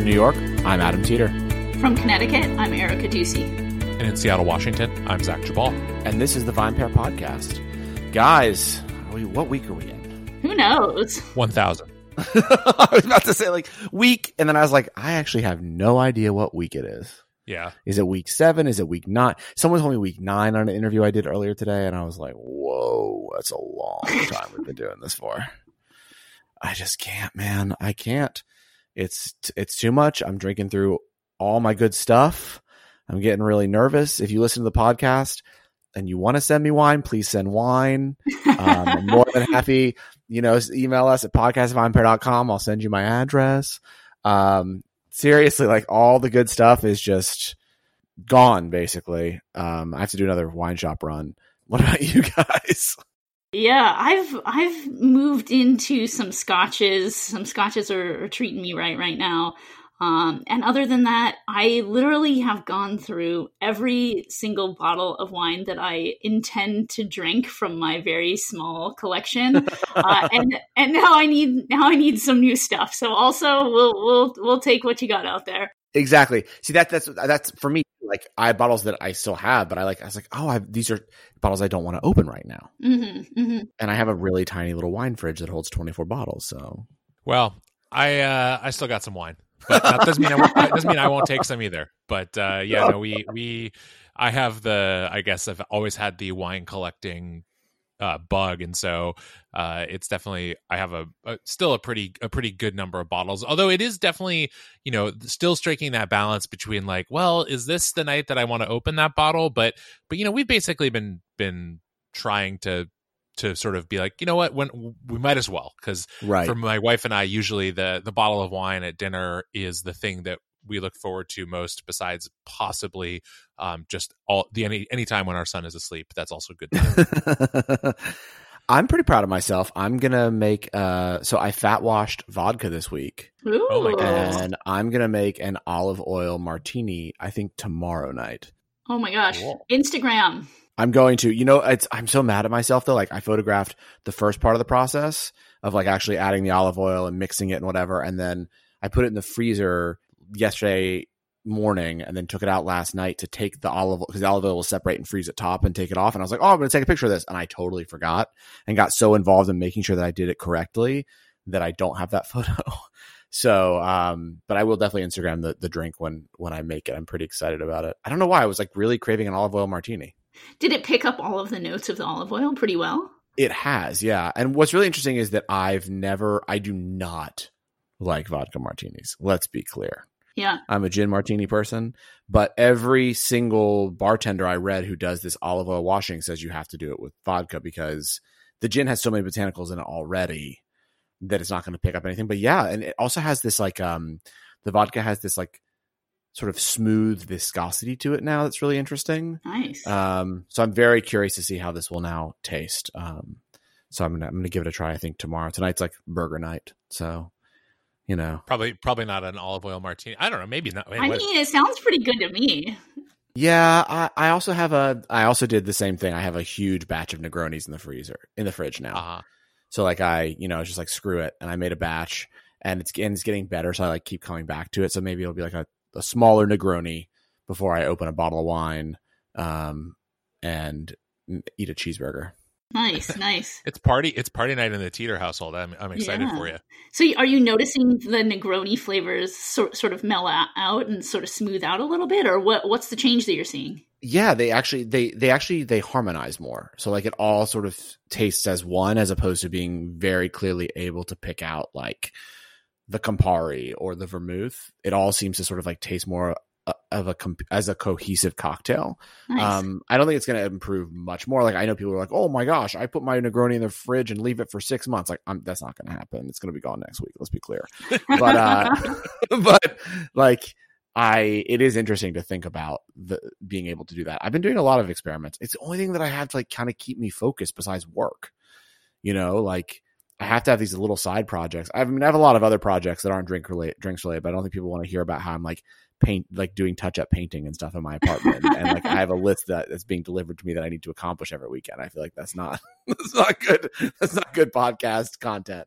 From Brooklyn, New York, I'm Adam Teeter. From Connecticut, I'm Erica Duecy. And in Seattle, Washington, I'm Zach Geballe. And this is the VinePair Podcast. Guys, what week are we in? Who knows? 1,000. I was about to say like week, and then I was like, I actually have no idea what week it is. Yeah. Is it week seven? Is it week nine? Someone told me week nine on an interview I did earlier today, and I was like, whoa, that's a long time we've been doing this for. I just can't, man. I can't. It's it's too much. I'm drinking through all my good stuff. I'm getting really nervous. If you listen to the podcast and you want to send me wine, please send wine. Um, I'm more than happy. You know, email us at podcastvinepair.com. I'll send you my address. Um, seriously, like all the good stuff is just gone, basically. Um, I have to do another wine shop run. What about you guys? Yeah, I've I've moved into some scotches. Some scotches are, are treating me right right now. Um, and other than that, I literally have gone through every single bottle of wine that I intend to drink from my very small collection, uh, and and now I need now I need some new stuff. So also we'll we'll we'll take what you got out there. Exactly. See that that's that's for me. Like I have bottles that I still have, but I like I was like, oh, I these are bottles I don't want to open right now. Mm-hmm, mm-hmm. And I have a really tiny little wine fridge that holds twenty four bottles. So well, I uh, I still got some wine but that doesn't mean I won't, doesn't mean I won't take some either. But uh, yeah, no, we we I have the I guess I've always had the wine collecting uh, bug, and so uh, it's definitely I have a, a, still a pretty a pretty good number of bottles. Although it is definitely you know still striking that balance between like, well, is this the night that I want to open that bottle? But but you know we've basically been been trying to to sort of be like, you know what, when we might as well, because right. for my wife and I, usually the the bottle of wine at dinner is the thing that we look forward to most, besides possibly um, just all the any any time when our son is asleep. That's also good. I'm pretty proud of myself. I'm gonna make uh so I fat washed vodka this week. Ooh. Oh my goodness. And I'm gonna make an olive oil martini, I think tomorrow night. Oh my gosh. Cool. Instagram. I'm going to, you know, it's, I'm so mad at myself though. Like I photographed the first part of the process of like actually adding the olive oil and mixing it and whatever. And then I put it in the freezer yesterday morning and then took it out last night to take the olive because the olive oil will separate and freeze at top and take it off. And I was like, oh, I'm going to take a picture of this. And I totally forgot and got so involved in making sure that I did it correctly that I don't have that photo. so, um, but I will definitely Instagram the, the drink when, when I make it. I'm pretty excited about it. I don't know why I was like really craving an olive oil martini. Did it pick up all of the notes of the olive oil pretty well? It has, yeah. And what's really interesting is that I've never, I do not like vodka martinis. Let's be clear. Yeah. I'm a gin martini person, but every single bartender I read who does this olive oil washing says you have to do it with vodka because the gin has so many botanicals in it already that it's not going to pick up anything. But yeah, and it also has this like um the vodka has this like sort of smooth viscosity to it now that's really interesting. Nice. Um, so I'm very curious to see how this will now taste. Um, so I'm gonna I'm gonna give it a try. I think tomorrow. Tonight's like burger night, so you know probably probably not an olive oil martini. I don't know. Maybe not. Wait, I mean, it sounds pretty good to me. Yeah, I, I also have a. I also did the same thing. I have a huge batch of Negronis in the freezer in the fridge now. Uh-huh. So like I, you know, it's just like screw it, and I made a batch, and it's and it's getting better. So I like keep coming back to it. So maybe it'll be like a a smaller Negroni before I open a bottle of wine um, and eat a cheeseburger. Nice, nice. it's party. It's party night in the Teeter household. I'm, I'm excited yeah. for you. So, are you noticing the Negroni flavors sort sort of mellow out and sort of smooth out a little bit, or what? What's the change that you're seeing? Yeah, they actually they they actually they harmonize more. So like it all sort of tastes as one, as opposed to being very clearly able to pick out like the Campari or the vermouth, it all seems to sort of like taste more of a as a cohesive cocktail. Nice. Um, I don't think it's going to improve much more. Like I know people are like, "Oh my gosh, I put my Negroni in the fridge and leave it for six months." Like I'm, that's not going to happen. It's going to be gone next week. Let's be clear. But uh, but like I, it is interesting to think about the being able to do that. I've been doing a lot of experiments. It's the only thing that I have to like kind of keep me focused besides work. You know, like I have to have these little side projects. I mean, I have a lot of other projects that aren't drink related, drinks related, but I don't think people want to hear about how I'm like paint, like doing touch up painting and stuff in my apartment. and like I have a list that's being delivered to me that I need to accomplish every weekend. I feel like that's not that's not good. That's not good podcast content.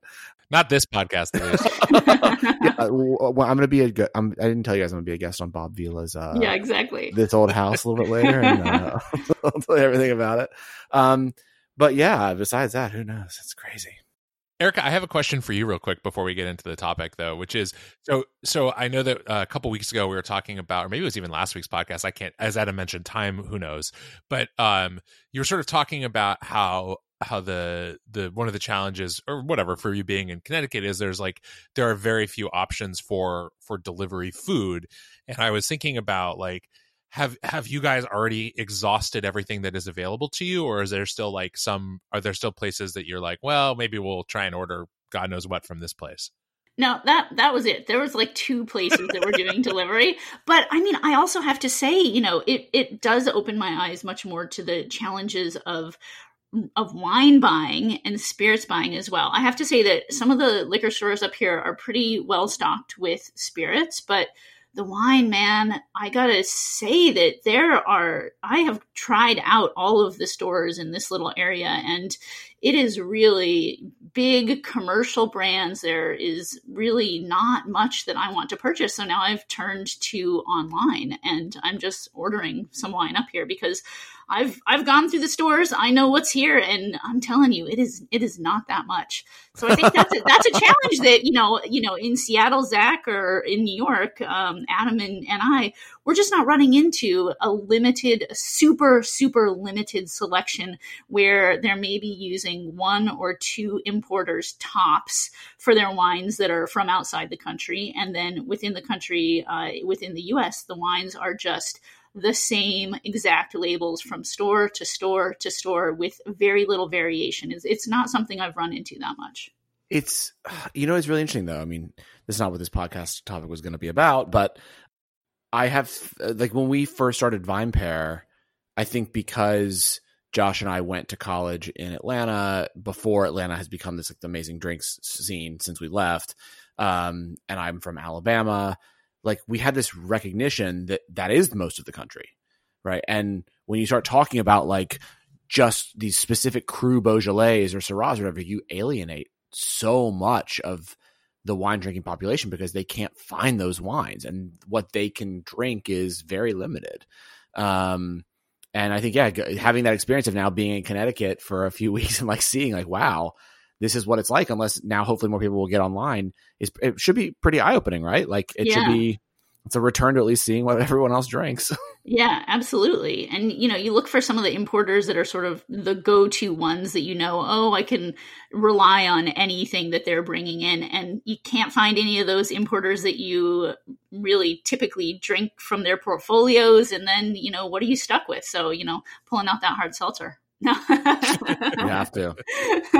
Not this podcast, at yeah, well, I'm gonna be a. good, I'm, I didn't tell you guys I'm gonna be a guest on Bob Vila's. Uh, yeah, exactly. this old house a little bit later, and uh, I'll tell you everything about it. Um, but yeah, besides that, who knows? It's crazy. Erica, I have a question for you real quick before we get into the topic though, which is so so I know that uh, a couple weeks ago we were talking about or maybe it was even last week's podcast. I can't as Adam mentioned time, who knows. But um you were sort of talking about how how the the one of the challenges or whatever for you being in Connecticut is there's like there are very few options for for delivery food and I was thinking about like have have you guys already exhausted everything that is available to you or is there still like some are there still places that you're like well maybe we'll try and order god knows what from this place No, that that was it. There was like two places that were doing delivery, but I mean, I also have to say, you know, it it does open my eyes much more to the challenges of of wine buying and spirits buying as well. I have to say that some of the liquor stores up here are pretty well stocked with spirits, but the wine, man, I gotta say that there are, I have tried out all of the stores in this little area and it is really big commercial brands. There is really not much that I want to purchase. So now I've turned to online and I'm just ordering some wine up here because I've I've gone through the stores. I know what's here, and I'm telling you, it is it is not that much. So I think that's a, that's a challenge that you know you know in Seattle, Zach, or in New York, um, Adam and and I, we're just not running into a limited, super super limited selection where they're maybe using one or two importers tops for their wines that are from outside the country, and then within the country, uh, within the U.S., the wines are just the same exact labels from store to store to store with very little variation. It's, it's not something I've run into that much. It's you know it's really interesting though. I mean, this is not what this podcast topic was going to be about, but I have like when we first started VinePair, I think because Josh and I went to college in Atlanta before Atlanta has become this like amazing drinks scene since we left. Um, and I'm from Alabama. Like we had this recognition that that is most of the country, right? And when you start talking about like just these specific cru Beaujolais or Syrahs or whatever, you alienate so much of the wine drinking population because they can't find those wines and what they can drink is very limited. Um, and I think, yeah, having that experience of now being in Connecticut for a few weeks and like seeing like, wow, this is what it's like. Unless now, hopefully, more people will get online. Is it should be pretty eye opening, right? Like it Yeah. should be. It's a return to at least seeing what everyone else drinks. Yeah, absolutely. And you know, you look for some of the importers that are sort of the go-to ones that you know, oh, I can rely on anything that they're bringing in and you can't find any of those importers that you really typically drink from their portfolios and then, you know, what are you stuck with? So, you know, pulling out that hard seltzer. No. you have to.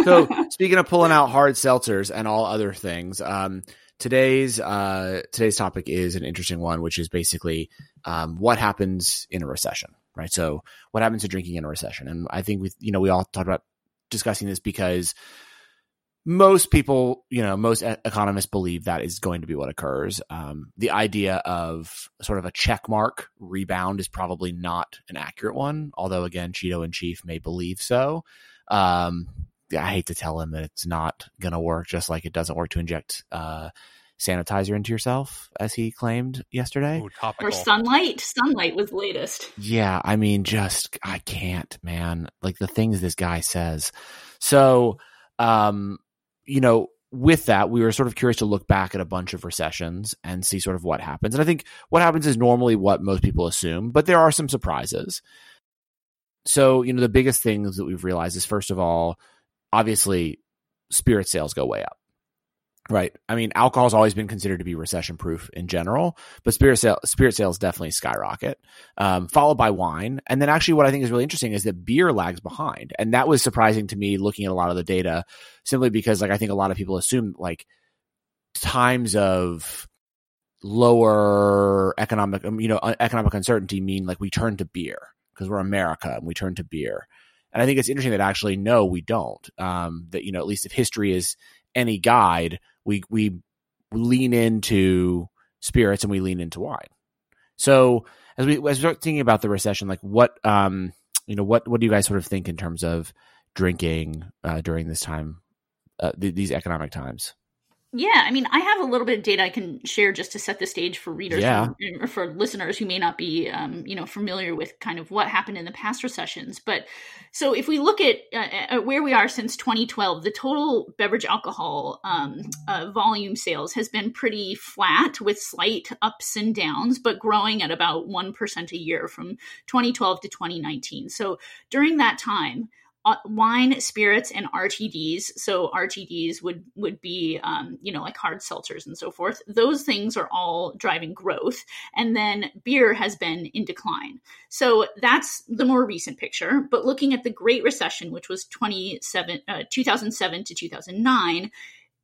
So speaking of pulling out hard seltzers and all other things, um, today's uh, today's topic is an interesting one, which is basically um, what happens in a recession, right? So what happens to drinking in a recession? And I think we, you know, we all talked about discussing this because most people, you know, most economists believe that is going to be what occurs. Um, the idea of sort of a check mark rebound is probably not an accurate one, although again, Cheeto in chief may believe so. Um, I hate to tell him that it's not going to work, just like it doesn't work to inject uh, sanitizer into yourself, as he claimed yesterday. Ooh, or sunlight. Sunlight was latest. Yeah, I mean, just I can't, man. Like the things this guy says. So, um, you know, with that, we were sort of curious to look back at a bunch of recessions and see sort of what happens. And I think what happens is normally what most people assume, but there are some surprises. So, you know, the biggest things that we've realized is first of all, obviously, spirit sales go way up. Right. I mean, alcohol has always been considered to be recession proof in general, but spirit sale, spirit sales definitely skyrocket, um, followed by wine. And then actually what I think is really interesting is that beer lags behind. And that was surprising to me looking at a lot of the data simply because like I think a lot of people assume like times of lower economic, um, you know, uh, economic uncertainty mean like we turn to beer because we're America and we turn to beer. And I think it's interesting that actually, no, we don't. Um, that, you know, at least if history is any guide, we, we lean into spirits and we lean into wine. So as we, as we start thinking about the recession, like what, um, you know, what, what do you guys sort of think in terms of drinking, uh, during this time, uh, th- these economic times? Yeah, I mean, I have a little bit of data I can share just to set the stage for readers Yeah. or, or for listeners who may not be, um, you know, familiar with kind of what happened in the past recessions. But so if we look at, uh, at where we are since 2012, the total beverage alcohol um, uh, volume sales has been pretty flat with slight ups and downs, but growing at about 1% a year from 2012 to 2019. So during that time, wine, spirits, and RTDs. So RTDs would would be um, you know like hard seltzers and so forth. Those things are all driving growth, and then beer has been in decline. So that's the more recent picture. But looking at the Great Recession, which was 27, uh, 2007 to 2009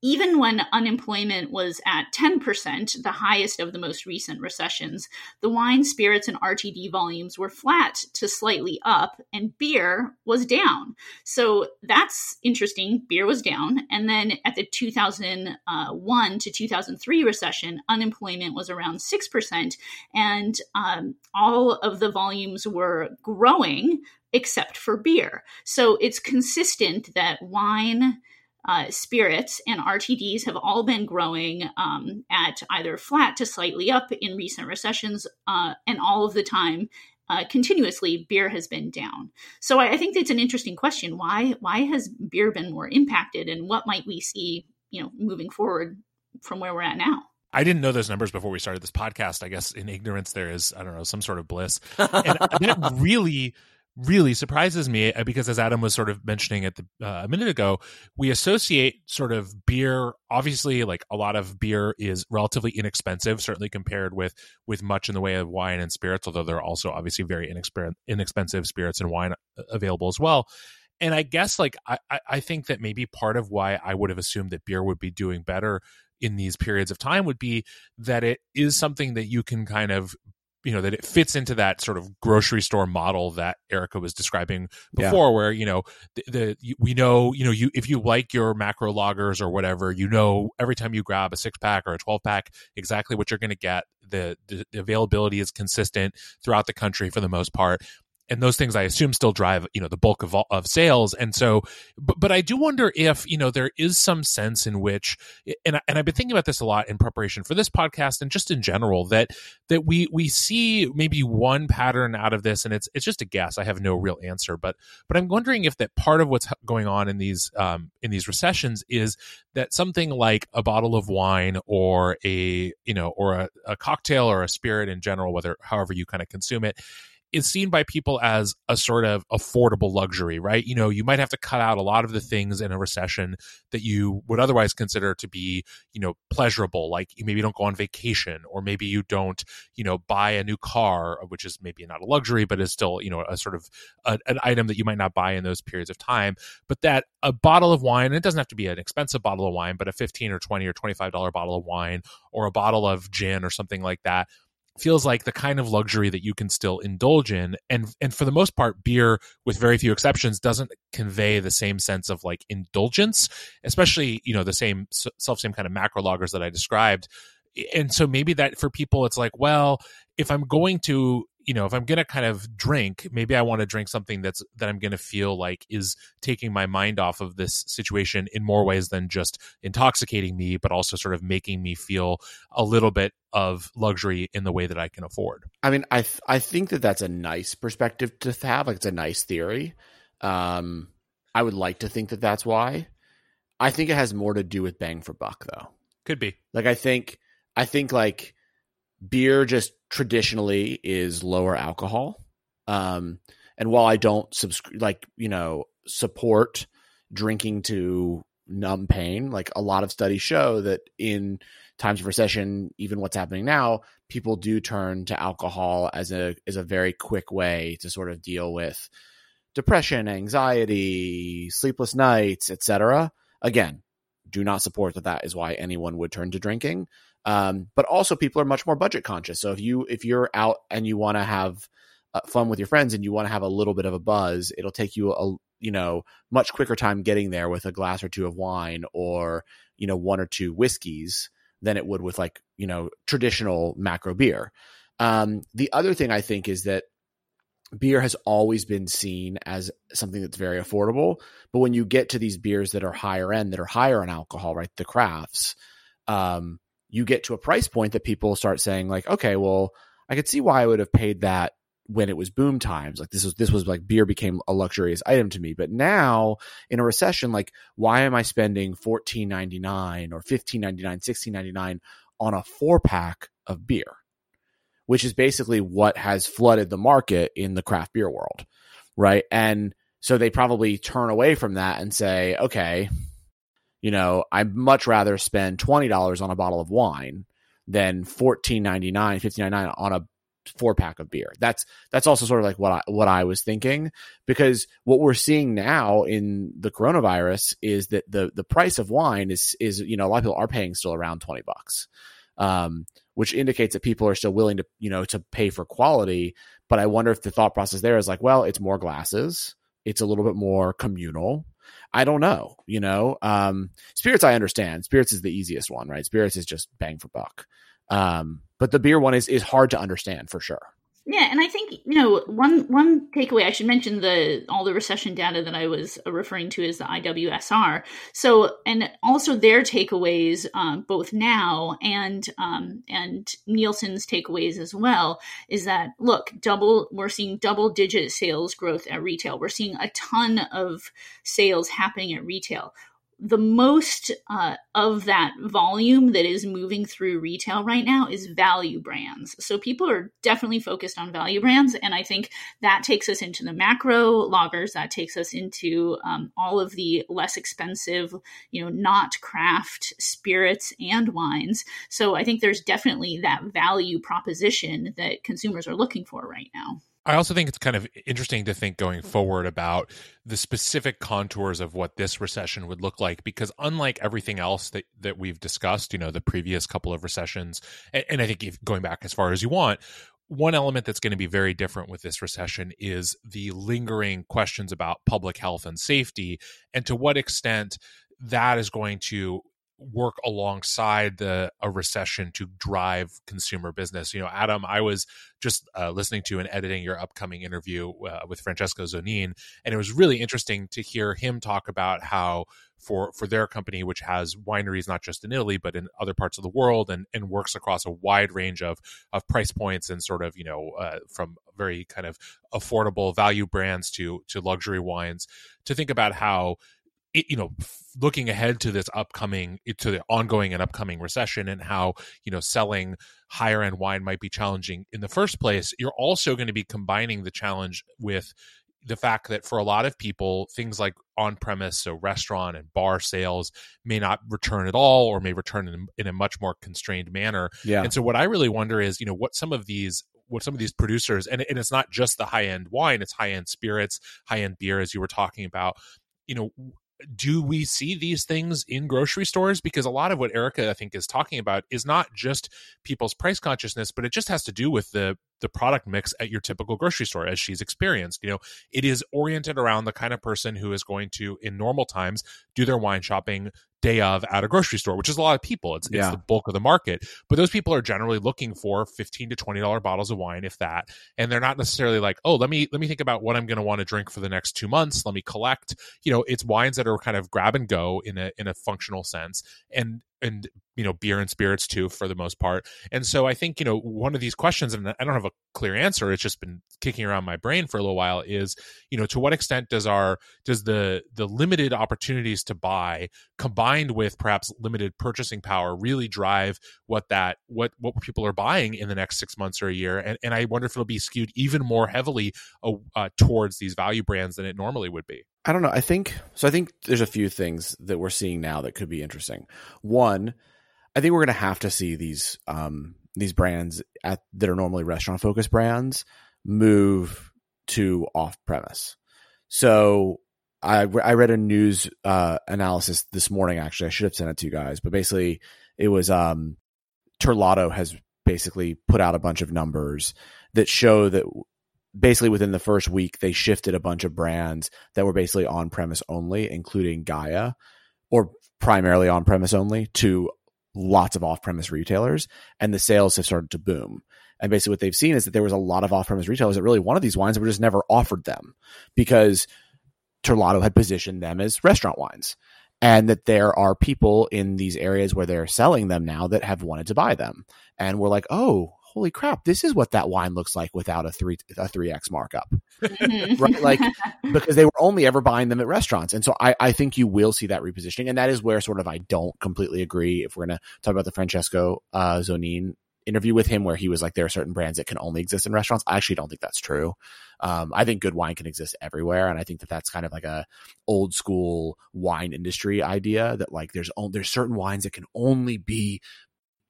even when unemployment was at 10%, the highest of the most recent recessions, the wine, spirits, and RTD volumes were flat to slightly up, and beer was down. So that's interesting. Beer was down. And then at the 2001 to 2003 recession, unemployment was around 6%, and um, all of the volumes were growing except for beer. So it's consistent that wine, uh, spirits and RTDs have all been growing um, at either flat to slightly up in recent recessions, uh, and all of the time, uh, continuously, beer has been down. So I, I think that's an interesting question. Why why has beer been more impacted, and what might we see, you know, moving forward from where we're at now? I didn't know those numbers before we started this podcast. I guess in ignorance there is I don't know some sort of bliss, and that really really surprises me uh, because as adam was sort of mentioning at the uh, a minute ago we associate sort of beer obviously like a lot of beer is relatively inexpensive certainly compared with with much in the way of wine and spirits although there are also obviously very inexper- inexpensive spirits and wine uh, available as well. And i guess like I, I think that maybe part of why i would have assumed that beer would be doing better in these periods of time would be that it is something that you can kind of you know that it fits into that sort of grocery store model that Erica was describing before, yeah. where you know the, the we know you know you if you like your macro lagers or whatever, you know every time you grab a six pack or a twelve pack, exactly what you're going to get. The, the the availability is consistent throughout the country for the most part, and those things I assume still drive you know the bulk of of sales. And so, but, but I do wonder if you know there is some sense in which, and I, and I've been thinking about this a lot in preparation for this podcast and just in general that that we we see maybe one pattern out of this, and it's it's just a guess. I have no real answer, but but I'm wondering if that part of what's going on in these um, in these recessions is that something like a bottle of wine or a you know or a, a cocktail or a spirit in general, whether however you kind of consume it is seen by people as a sort of affordable luxury, right? You know, you might have to cut out a lot of the things in a recession that you would otherwise consider to be, you know, pleasurable. Like you maybe don't go on vacation, or maybe you don't, you know, buy a new car, which is maybe not a luxury, but is still, you know, a sort of a, an item that you might not buy in those periods of time. But that a bottle of wine, it doesn't have to be an expensive bottle of wine, but a 15 or 20 or $25 bottle of wine or a bottle of gin or something like that feels like the kind of luxury that you can still indulge in. And and for the most part beer with very few exceptions doesn't convey the same sense of like indulgence especially you know the same self same kind of macro lagers that i described. And so maybe that for people it's like well if i'm going to you know if i'm going to kind of drink maybe i want to drink something that's that i'm going to feel like is taking my mind off of this situation in more ways than just intoxicating me but also sort of making me feel a little bit of luxury in the way that i can afford. I mean i th- i think that that's a nice perspective to have like it's a nice theory. Um i would like to think that that's why. I think it has more to do with bang for buck though. Could be. Like i think i think like beer just traditionally is lower alcohol. Um, and while I don't subscribe, like, you know, support drinking to numb pain, like a lot of studies show that in times of recession, even what's happening now, people do turn to alcohol as a as a very quick way to sort of deal with depression, anxiety, sleepless nights, etc. Again, do not support that that is why anyone would turn to drinking. Um, but also people are much more budget conscious. So if you if you're out and you want to have uh, fun with your friends and you want to have a little bit of a buzz, it'll take you a you know much quicker time getting there with a glass or two of wine or you know one or two whiskeys than it would with like you know traditional macro beer. Um, the other thing I think is that beer has always been seen as something that's very affordable, but when you get to these beers that are higher end, that are higher in alcohol, right, the crafts, um, you get to a price point that people start saying like, okay, well, I could see why I would have paid that when it was boom times. Like this was this was like beer became a luxurious item to me. But now in a recession, like why am I spending fourteen ninety nine or fifteen ninety nine, sixteen ninety nine on a four pack of beer? Which is basically what has flooded the market in the craft beer world. Right. And so they probably turn away from that and say, okay, you know, I'd much rather spend $20 on a bottle of wine than $14.99, $15.99 on a four pack of beer. That's that's also sort of like what I what I was thinking because what we're seeing now in the coronavirus is that the the price of wine is is you know a lot of people are paying still around 20 bucks. Um, which indicates that people are still willing to you know to pay for quality, but I wonder if the thought process there is like, well, it's more glasses, it's a little bit more communal. I don't know, you know. Um, spirits I understand. Spirits is the easiest one, right? Spirits is just bang for buck. Um, but the beer one is is hard to understand for sure. Yeah, and I think you know one one takeaway I should mention the all the recession data that I was referring to is the IWSR. So and also their takeaways um, both now and um, and Nielsen's takeaways as well is that look double we're seeing double digit sales growth at retail. We're seeing a ton of sales happening at retail the most uh, of that volume that is moving through retail right now is value brands. So people are definitely focused on value brands. And I think that takes us into the macro lagers, that takes us into um, all of the less expensive, you know, not craft spirits and wines. So I think there's definitely that value proposition that consumers are looking for right now. I also think it's kind of interesting to think going forward about the specific contours of what this recession would look like because unlike everything else that, that we've discussed, you know, the previous couple of recessions, and, and I think if going back as far as you want, one element that's going to be very different with this recession is the lingering questions about public health and safety and to what extent that is going to work alongside the a recession to drive consumer business. You know, Adam, I was just uh, listening to and editing your upcoming interview uh, with Francesco Zonin, and it was really interesting to hear him talk about how for for their company, which has wineries not just in Italy but in other parts of the world, and and works across a wide range of of price points and sort of you know uh, from very kind of affordable value brands to to luxury wines, to think about how you know looking ahead to this upcoming to the ongoing and upcoming recession and how you know selling higher end wine might be challenging in the first place you're also going to be combining the challenge with the fact that for a lot of people things like on premise so restaurant and bar sales may not return at all or may return in, in a much more constrained manner. Yeah. And so what i really wonder is you know what some of these what some of these producers and, and it's not just the high end wine it's high end spirits high end beer as you were talking about you know do we see these things in grocery stores? Because a lot of what Erica, I think, is talking about is not just people's price consciousness, but it just has to do with the the product mix at your typical grocery store as she's experienced. You know, it is oriented around the kind of person who is going to, in normal times, do their wine shopping day of at a grocery store, which is a lot of people. It's, yeah. it's the bulk of the market. But those people are generally looking for 15 to $20 bottles of wine, if that. And they're not necessarily like, oh, let me let me think about what I'm gonna want to drink for the next two months. Let me collect. You know, it's wines that are kind of grab and go in a in a functional sense. And and you know beer and spirits too for the most part and so i think you know one of these questions and i don't have a clear answer it's just been kicking around my brain for a little while is you know to what extent does our does the the limited opportunities to buy combined with perhaps limited purchasing power really drive what that what what people are buying in the next six months or a year and, and i wonder if it'll be skewed even more heavily uh, uh, towards these value brands than it normally would be I don't know. I think so. I think there's a few things that we're seeing now that could be interesting. One, I think we're going to have to see these um, these brands at, that are normally restaurant focused brands move to off premise. So I I read a news uh, analysis this morning. Actually, I should have sent it to you guys, but basically, it was um, Terlato has basically put out a bunch of numbers that show that basically within the first week they shifted a bunch of brands that were basically on premise only including Gaja or primarily on premise only to lots of off premise retailers and the sales have started to boom and basically what they've seen is that there was a lot of off premise retailers that really wanted these wines that were just never offered them because Terlato had positioned them as restaurant wines and that there are people in these areas where they're selling them now that have wanted to buy them. And we're like, oh, holy crap, this is what that wine looks like without a three a three X markup. Mhm. right? Like because they were only ever buying them at restaurants. And so I, I think you will see that repositioning. And that is where sort of I don't completely agree if we're gonna talk about the Francesco uh Zonin interview with him where he was like there are certain brands that can only exist in restaurants. I actually don't think that's true. Um, I think good wine can exist everywhere, and I think that that's kind of like a old school wine industry idea that like there's only there's certain wines that can only be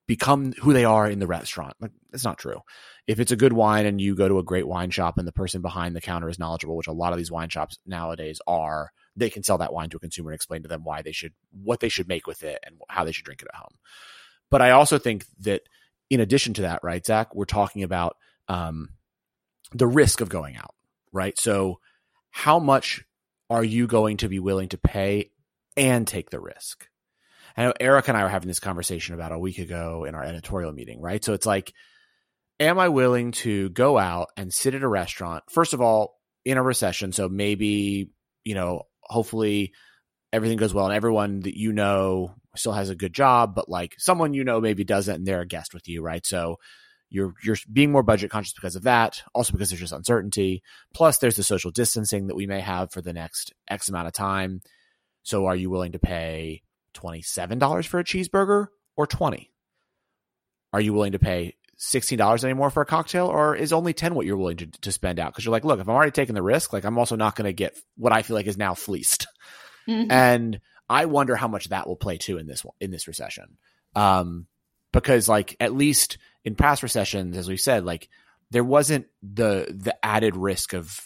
become who they are in the restaurant. Like that's not true. If it's a good wine and you go to a great wine shop and the person behind the counter is knowledgeable, which a lot of these wine shops nowadays are, they can sell that wine to a consumer and explain to them why they should what they should make with it and how they should drink it at home. But I also think that in addition to that, right, Zach, we're talking about um, the risk of going out, right? So, how much are you going to be willing to pay and take the risk? I know Eric and I were having this conversation about a week ago in our editorial meeting, right? So it's like, am I willing to go out and sit at a restaurant? First of all, in a recession, so maybe you know, hopefully everything goes well and everyone that you know still has a good job, but like someone you know maybe doesn't and they're a guest with you, right? So you're you're being more budget conscious because of that, also because there's just uncertainty. Plus there's the social distancing that we may have for the next X amount of time. So are you willing to pay $27 for a cheeseburger or 20? Are you willing to pay $16 anymore for a cocktail or is only 10 what you're willing to, to spend out? Cause you're like, look, if I'm already taking the risk, like I'm also not going to get what I feel like is now fleeced. Mhm. And I wonder how much that will play too in this one, in this recession. Um, because like at least in past recessions, as we said, like there wasn't the the added risk of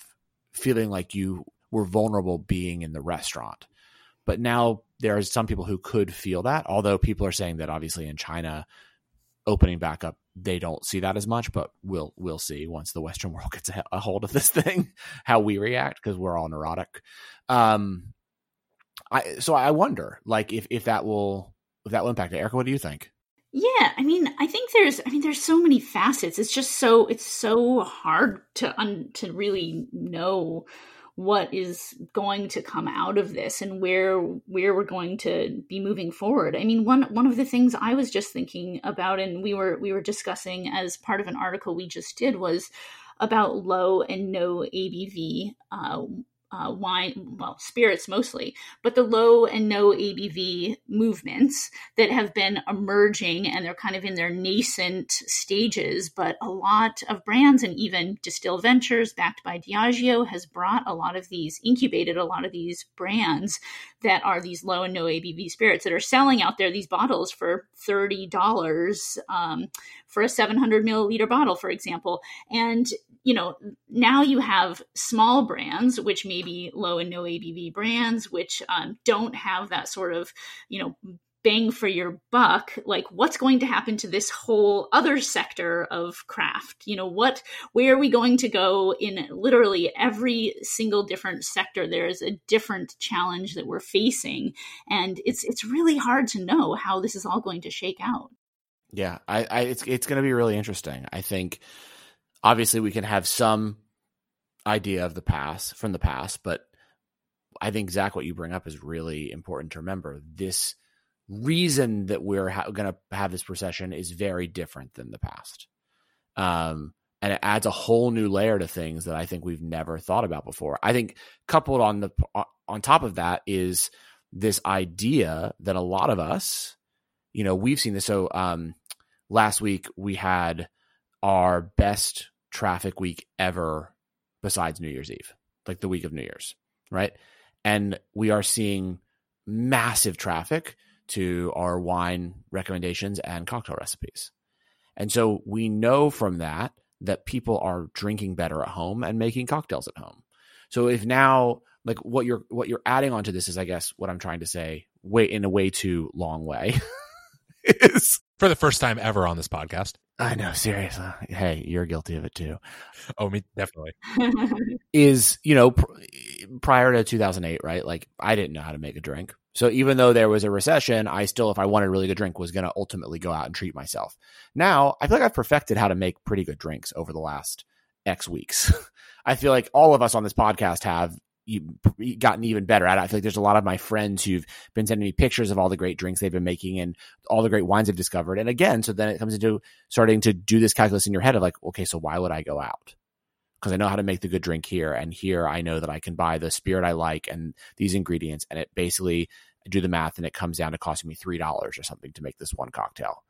feeling like you were vulnerable being in the restaurant. But now there are some people who could feel that, although people are saying that obviously in China opening back up, they don't see that as much, but we'll we'll see once the Western world gets a, hold of this thing, how we react because we're all neurotic. Um, I so I wonder, like, if if that will if that will impact it. Erica, what do you think? Yeah, I mean, I think there's, I mean, there's so many facets. It's just so, it's so hard to un, to really know what is going to come out of this and where where we're going to be moving forward. I mean, one one of the things I was just thinking about, and we were we were discussing as part of an article we just did was about low and no ABV uh, uh, wine, well, spirits mostly, but the low and no ABV movements that have been emerging and they're kind of in their nascent stages. But a lot of brands and even Distill Ventures, backed by Diageo, has brought a lot of these, incubated a lot of these brands that are these low and no ABV spirits that are selling out there these bottles for $30 um, for a 700 milliliter bottle, for example. And you know, now you have small brands, which may be low and no ABV brands, which um, don't have that sort of, you know, bang for your buck like what's going to happen to this whole other sector of craft? You know what where are we going to go in literally every single different sector? There's a different challenge that we're facing and it's it's really hard to know how this is all going to shake out. Yeah, I, I it's it's going to be really interesting. I think obviously we can have some idea of the past from the past, but I think Zach, what you bring up is really important to remember. This reason that we're ha- going to have this procession is very different than the past, um, and it adds a whole new layer to things that I think we've never thought about before. I think coupled on the on top of that is this idea that a lot of us, you know, we've seen this. So um, last week we had our best traffic week ever besides New Year's Eve, like the week of New Year's, right? And we are seeing massive traffic to our wine recommendations and cocktail recipes. And so we know from that that people are drinking better at home and making cocktails at home. So if now like what you're what you're adding onto this is I guess what I'm trying to say way in a way too long way is for the first time ever on this podcast. I know seriously. Hey, you're guilty of it too. Oh, me definitely. is you know pr- prior to 2008 right like i didn't know how to make a drink so even though there was a recession i still if i wanted a really good drink was going to ultimately go out and treat myself now i feel like i've perfected how to make pretty good drinks over the last x weeks i feel like all of us on this podcast have gotten even better at it. I feel like there's a lot of my friends who've been sending me pictures of all the great drinks they've been making and all the great wines they've discovered. And again, so then it comes into starting to do this calculus in your head of like, okay, so why would I go out? Because I know how to make the good drink here, and here I know that I can buy the spirit I like and these ingredients, and it basically I do the math, and it comes down to costing me three dollars or something to make this one cocktail,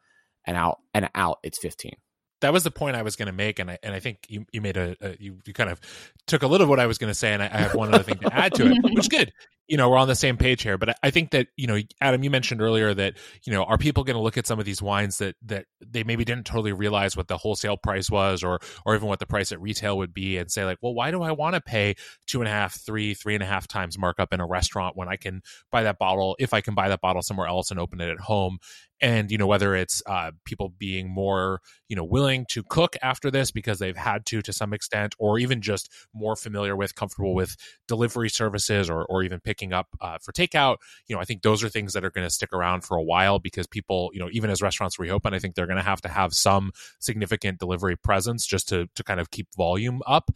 and out and out it's fifteen that was the point I was going to make, and I and I think you you made a, a you you kind of took a little of what I was going to say, and I, I, have one other thing to add to it, which is good. You know, we're on the same page here, but I, think that you know, Adam, you mentioned earlier that you know, are people going to look at some of these wines that that they maybe didn't totally realize what the wholesale price was, or or even what the price at retail would be, and say like, well, why do I want to pay two and a half, three, three and a half times markup in a restaurant when I can buy that bottle if I can buy that bottle somewhere else and open it at home? and you know whether it's uh, people being more you know willing to cook after this because they've had to to some extent or even just more familiar with comfortable with delivery services or, or even picking up uh, for takeout. You know i think those are things that are going to stick around for a while because people you know even as restaurants reopen i think they're going to have to have some significant delivery presence just to to kind of keep volume up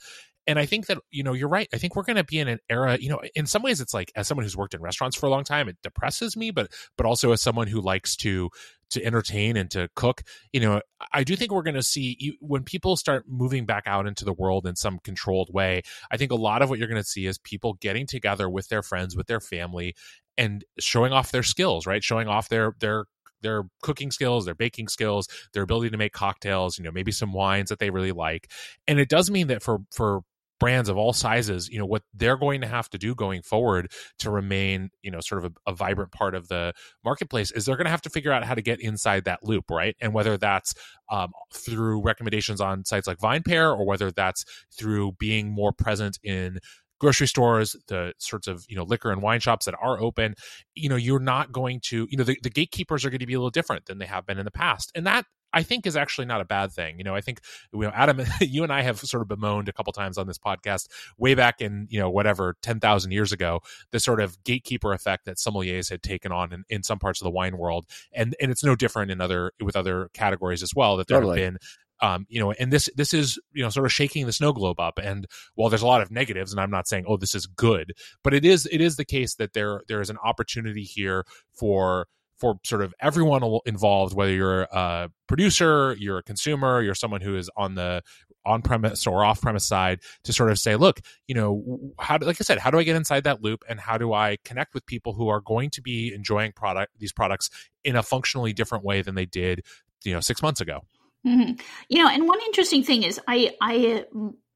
and I think that you know you're right. I think we're going to be in an era. You know, in some ways, it's like as someone who's worked in restaurants for a long time, it depresses me. But but also as someone who likes to to entertain and to cook, you know, I do think we're going to see you, when people start moving back out into the world in some controlled way. I think a lot of what you're going to see is people getting together with their friends, with their family, and showing off their skills. Right, showing off their their their cooking skills, their baking skills, their ability to make cocktails, you know, maybe some wines that they really like. And it does mean that for for brands of all sizes, you know, what they're going to have to do going forward to remain, you know, sort of a, a, vibrant part of the marketplace is they're going to have to figure out how to get inside that loop, right? And whether that's um, through recommendations on sites like VinePair or whether that's through being more present in grocery stores, the sorts of you know liquor and wine shops that are open, you know, you're not going to, you know, the, the gatekeepers are going to be a little different than they have been in the past, and that I think is actually not a bad thing. You know, I think you know Adam, you and I have sort of bemoaned a couple times on this podcast way back in you know whatever ten thousand years ago the sort of gatekeeper effect that sommeliers had taken on in, in some parts of the wine world, and and it's no different in other with other categories as well. That there totally. have been um, you know, and this this is you know sort of shaking the snow globe up. And while there's a lot of negatives, and I'm not saying oh this is good, but it is it is the case that there there is an opportunity here for for sort of everyone involved, whether you're a producer, you're a consumer, you're someone who is on the on premise or off premise side to sort of say, look, you know, how do, like I said, how do I get inside that loop and how do I connect with people who are going to be enjoying product these products in a functionally different way than they did, you know, six months ago. Mm-hmm. You know, and one interesting thing is I I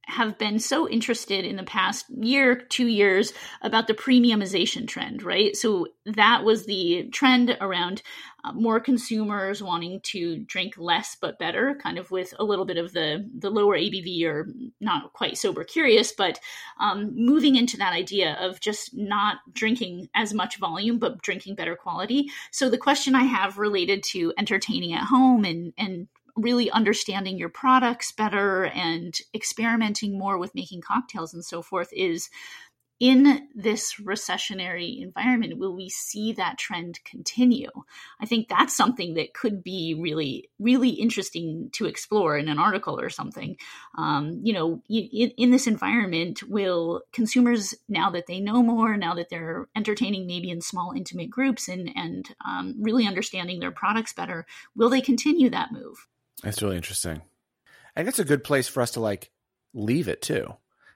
have been so interested in the past year, two years about the premiumization trend, right? So that was the trend around uh, more consumers wanting to drink less but better, kind of with a little bit of the the lower ABV or not quite sober curious, but um, moving into that idea of just not drinking as much volume but drinking better quality. So the question I have related to entertaining at home and and really understanding your products better and experimenting more with making cocktails and so forth is in this recessionary environment will we see that trend continue? I think that's something that could be really really interesting to explore in an article or something. Um, you know in, in, this environment will consumers now that they know more now that they're entertaining maybe in small intimate groups and and um, really understanding their products better will they continue that move that's really interesting. I think it's a good place for us to like leave it too,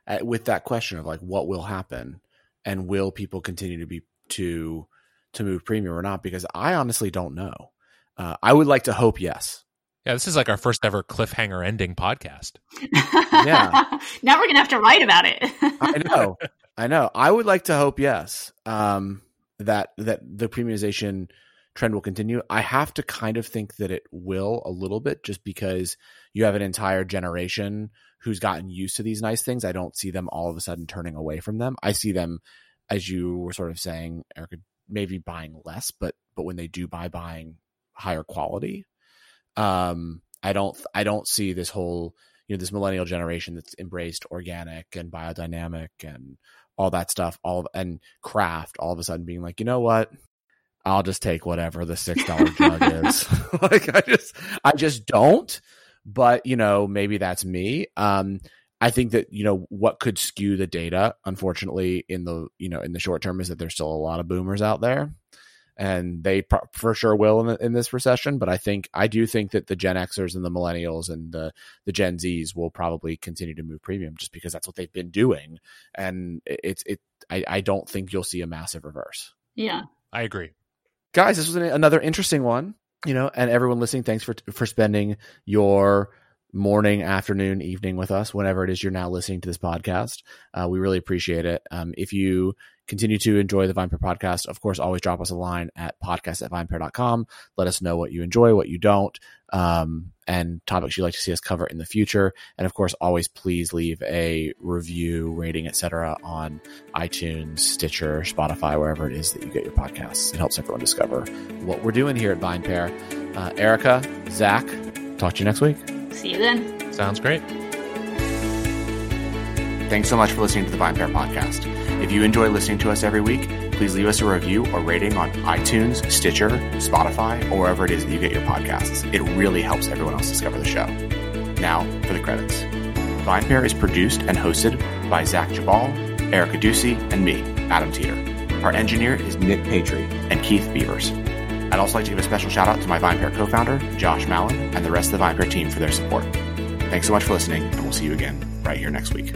uh, with that question of like what will happen and will people continue to be to to move premium or not? Because I honestly don't know. Uh, I would like to hope yes. Yeah, this is like our first ever cliffhanger ending podcast. yeah. now we're gonna have to write about it. I know. I know. I would like to hope yes. Um, that that the premiumization trend will continue. I have to kind of think that it will a little bit just because you have an entire generation who's gotten used to these nice things. I don't see them all of a sudden turning away from them. I see them, as you were sort of saying, Erica, maybe buying less, but but when they do buy, buying higher quality. Um, I don't I don't see this whole you know this millennial generation that's embraced organic and biodynamic and all that stuff all and craft all of a sudden being like you know what I'll just take whatever the six dollar jug is. like I just I just don't. But you know, maybe that's me. Um, I I think that you know what could skew the data, unfortunately, in the you know in the short term, is that there's still a lot of boomers out there, and they pro- for sure will in, in this recession. But I think I do think that the Gen Xers and the Millennials and the the Gen Zs will probably continue to move premium just because that's what they've been doing, and it's it. I, I don't think you'll see a massive reverse. Yeah, I agree, guys. This was an, another interesting one, you know, and everyone listening, thanks for for spending your morning, afternoon, evening with us, whenever it is you're now listening to this podcast. Uh, we really appreciate it. Um, if you continue to enjoy the VinePair podcast, of course, always drop us a line at podcast at vinepair.com. Let us know what you enjoy, what you don't, um, and topics you'd like to see us cover in the future. And of course, always please leave a review, rating, etc. on iTunes, Stitcher, Spotify, wherever it is that you get your podcasts. It helps everyone discover what we're doing here at VinePair. Uh, Erica, Zach, talk to you next week. See you then. Sounds great. Thanks so much for listening to the VinePair podcast. If you enjoy listening to us every week, please leave us a review or rating on iTunes, Stitcher, Spotify, or wherever it is that you get your podcasts. It really helps everyone else discover the show. Now for the credits. VinePair is produced and hosted by Zach Geballe, Erica Duecy, and me, Adam Teeter. Our engineer is Nick Patry and Keith Beavers. I'd also like to give a special shout out to my VinePair co-founder, Josh Malin, and the rest of the VinePair team for their support. Thanks so much for listening, and we'll see you again right here next week.